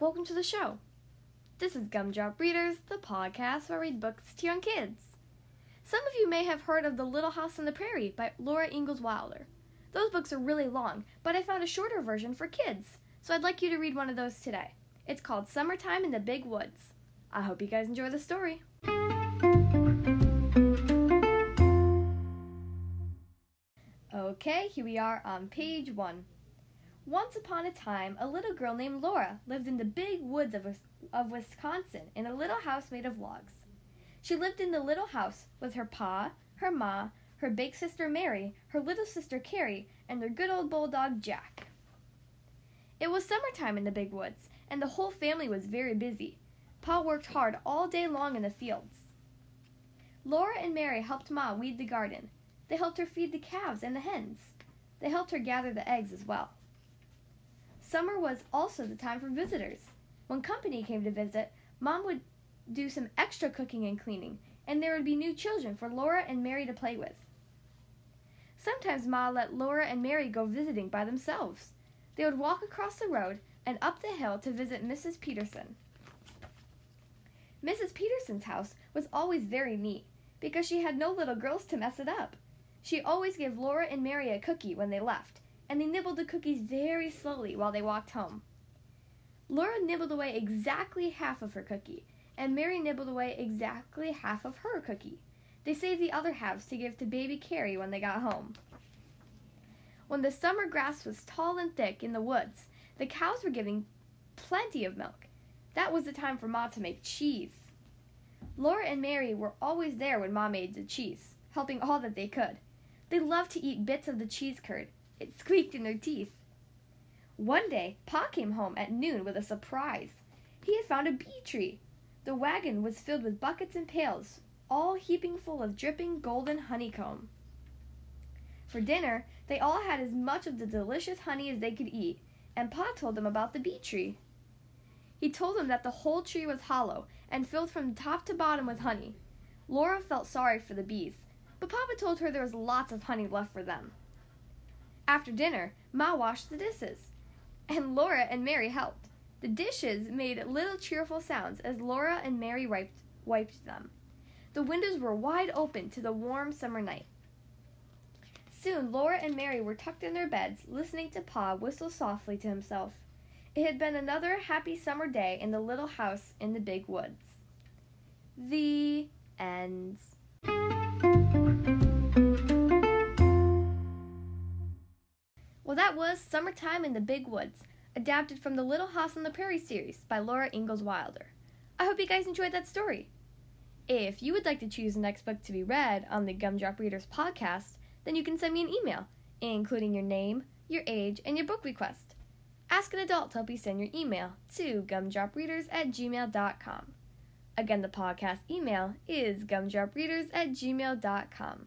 welcome to the show. This is Gumdrop Readers, the podcast where I read books to young kids. Some of you may have heard of The Little House on the Prairie by Laura Ingalls Wilder. Those books are really long, but I found a shorter version for kids, so I'd like you to read one of those today. It's called Summertime in the Big Woods. I hope you guys enjoy the story. Okay, here we are on page one. Once upon a time, a little girl named Laura lived in the big woods of, of Wisconsin in a little house made of logs. She lived in the little house with her pa, her ma, her big sister Mary, her little sister Carrie, and their good old bulldog Jack. It was summertime in the big woods, and the whole family was very busy. Pa worked hard all day long in the fields. Laura and Mary helped Ma weed the garden. They helped her feed the calves and the hens. They helped her gather the eggs as well. Summer was also the time for visitors. When company came to visit, Mom would do some extra cooking and cleaning, and there would be new children for Laura and Mary to play with. Sometimes Ma let Laura and Mary go visiting by themselves. They would walk across the road and up the hill to visit Mrs. Peterson. Mrs. Peterson's house was always very neat because she had no little girls to mess it up. She always gave Laura and Mary a cookie when they left, and they nibbled the cookies very slowly while they walked home. Laura nibbled away exactly half of her cookie, and Mary nibbled away exactly half of her cookie. They saved the other halves to give to baby Carrie when they got home. When the summer grass was tall and thick in the woods, the cows were giving plenty of milk. That was the time for Ma to make cheese. Laura and Mary were always there when Ma made the cheese, helping all that they could. They loved to eat bits of the cheese curd, it squeaked in their teeth. One day, Pa came home at noon with a surprise. He had found a bee tree. The wagon was filled with buckets and pails, all heaping full of dripping golden honeycomb. For dinner, they all had as much of the delicious honey as they could eat, and Pa told them about the bee tree. He told them that the whole tree was hollow and filled from top to bottom with honey. Laura felt sorry for the bees, but Papa told her there was lots of honey left for them. After dinner, Ma washed the dishes, and Laura and Mary helped. The dishes made little cheerful sounds as Laura and Mary wiped, wiped them. The windows were wide open to the warm summer night. Soon Laura and Mary were tucked in their beds, listening to Pa whistle softly to himself. It had been another happy summer day in the little house in the big woods. The end. Was Summertime in the Big Woods, adapted from the Little House on the Prairie series by Laura Ingalls Wilder. I hope you guys enjoyed that story. If you would like to choose the next book to be read on the Gumdrop Readers podcast, then you can send me an email, including your name, your age, and your book request. Ask an adult to help you send your email to gumdropreaders at gmail.com. Again, the podcast email is gumdropreaders at gmail.com.